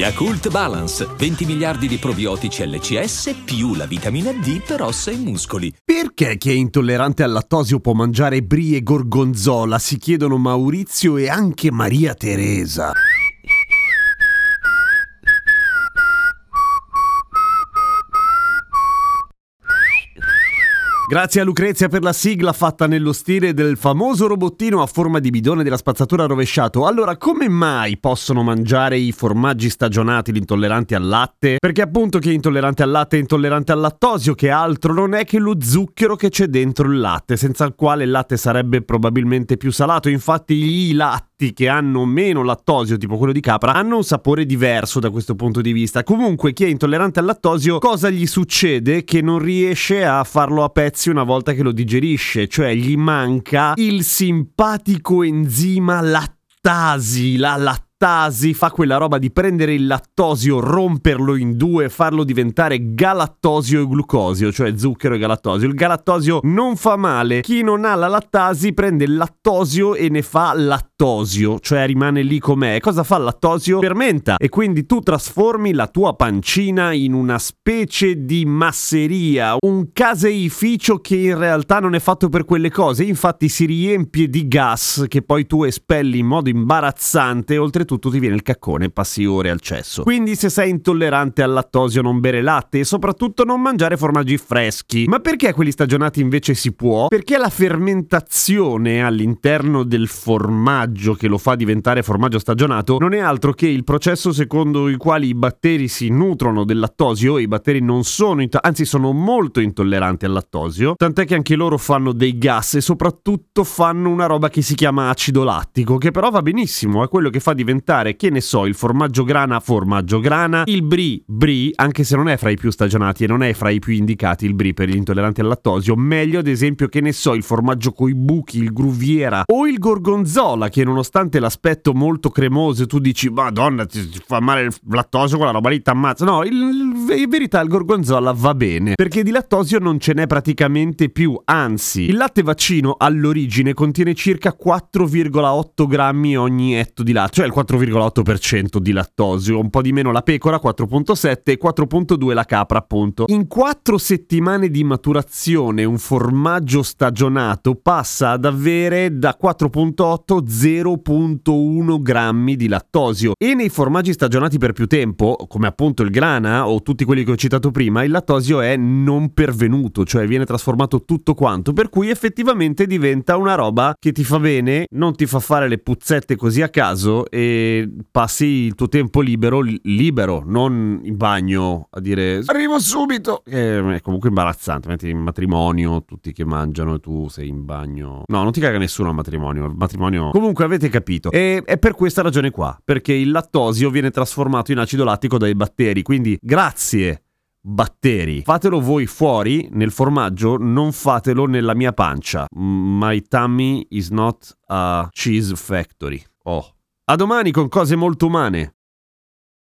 Yakult Balance, 20 miliardi di probiotici LCS più la vitamina D per ossa e muscoli. Perché chi è intollerante al lattosio può mangiare brie e gorgonzola? Si chiedono Maurizio e anche Maria Teresa. Grazie a Lucrezia per la sigla fatta nello stile del famoso robottino a forma di bidone della spazzatura rovesciato. Allora, come mai possono mangiare i formaggi stagionati l'intollerante al latte? Perché appunto chi è intollerante al latte è intollerante al lattosio, che altro non è che lo zucchero che c'è dentro il latte, senza il quale il latte sarebbe probabilmente più salato. Infatti i latti che hanno meno lattosio, tipo quello di capra, hanno un sapore diverso da questo punto di vista. Comunque, chi è intollerante al lattosio, cosa gli succede? Che non riesce a farlo a pezzi una volta che lo digerisce, cioè gli manca il simpatico enzima lattasi, la lattasi fa quella roba di prendere il lattosio, romperlo in due farlo diventare galattosio e glucosio, cioè zucchero e galattosio. Il galattosio non fa male. Chi non ha la lattasi prende il lattosio e ne fa lattosio, cioè rimane lì com'è. Cosa fa il lattosio? Fermenta e quindi tu trasformi la tua pancina in una specie di masseria, un caseificio che in realtà non è fatto per quelle cose, infatti si riempie di gas che poi tu espelli in modo imbarazzante, oltretutto oltretutto ti viene il caccone e passi ore al cesso. Quindi se sei intollerante al lattosio non bere latte e soprattutto non mangiare formaggi freschi. Ma perché quelli stagionati invece si può? Perché la fermentazione all'interno del formaggio che lo fa diventare formaggio stagionato non è altro che il processo secondo il quale i batteri si nutrono del lattosio e i batteri non sono, int- anzi sono molto intolleranti al lattosio, tant'è che anche loro fanno dei gas e soprattutto fanno una roba che si chiama acido lattico, che però va benissimo, è quello che fa diventare diventare, che ne so, il formaggio grana formaggio grana, il brie brie, anche se non è fra i più stagionati e non è fra i più indicati il brie per gli intolleranti al lattosio, meglio ad esempio che ne so, il formaggio coi buchi, il gruviera o il gorgonzola che nonostante l'aspetto molto cremoso tu dici madonna ti fa male il lattosio quella roba lì t'ammazza, no, il, in verità il gorgonzola va bene perché di lattosio non ce n'è praticamente più, anzi il latte vaccino all'origine contiene circa 4,8 grammi ogni etto di latte, cioè il 4 4,8% di lattosio, un po' di meno la pecora 4,7 e 4,2 la capra appunto. In 4 settimane di maturazione un formaggio stagionato passa ad avere da 4,8 a 0,1 grammi di lattosio e nei formaggi stagionati per più tempo, come appunto il grana o tutti quelli che ho citato prima, il lattosio è non pervenuto, cioè viene trasformato tutto quanto, per cui effettivamente diventa una roba che ti fa bene, non ti fa fare le puzzette così a caso e passi il tuo tempo libero libero, non in bagno a dire arrivo subito. Che è comunque imbarazzante, metti in matrimonio, tutti che mangiano e tu sei in bagno. No, non ti caga nessuno al matrimonio. Il matrimonio. Comunque avete capito. E è per questa ragione qua, perché il lattosio viene trasformato in acido lattico dai batteri, quindi grazie batteri. Fatelo voi fuori nel formaggio, non fatelo nella mia pancia. My tummy is not a cheese factory. Oh. A domani con cose molto umane.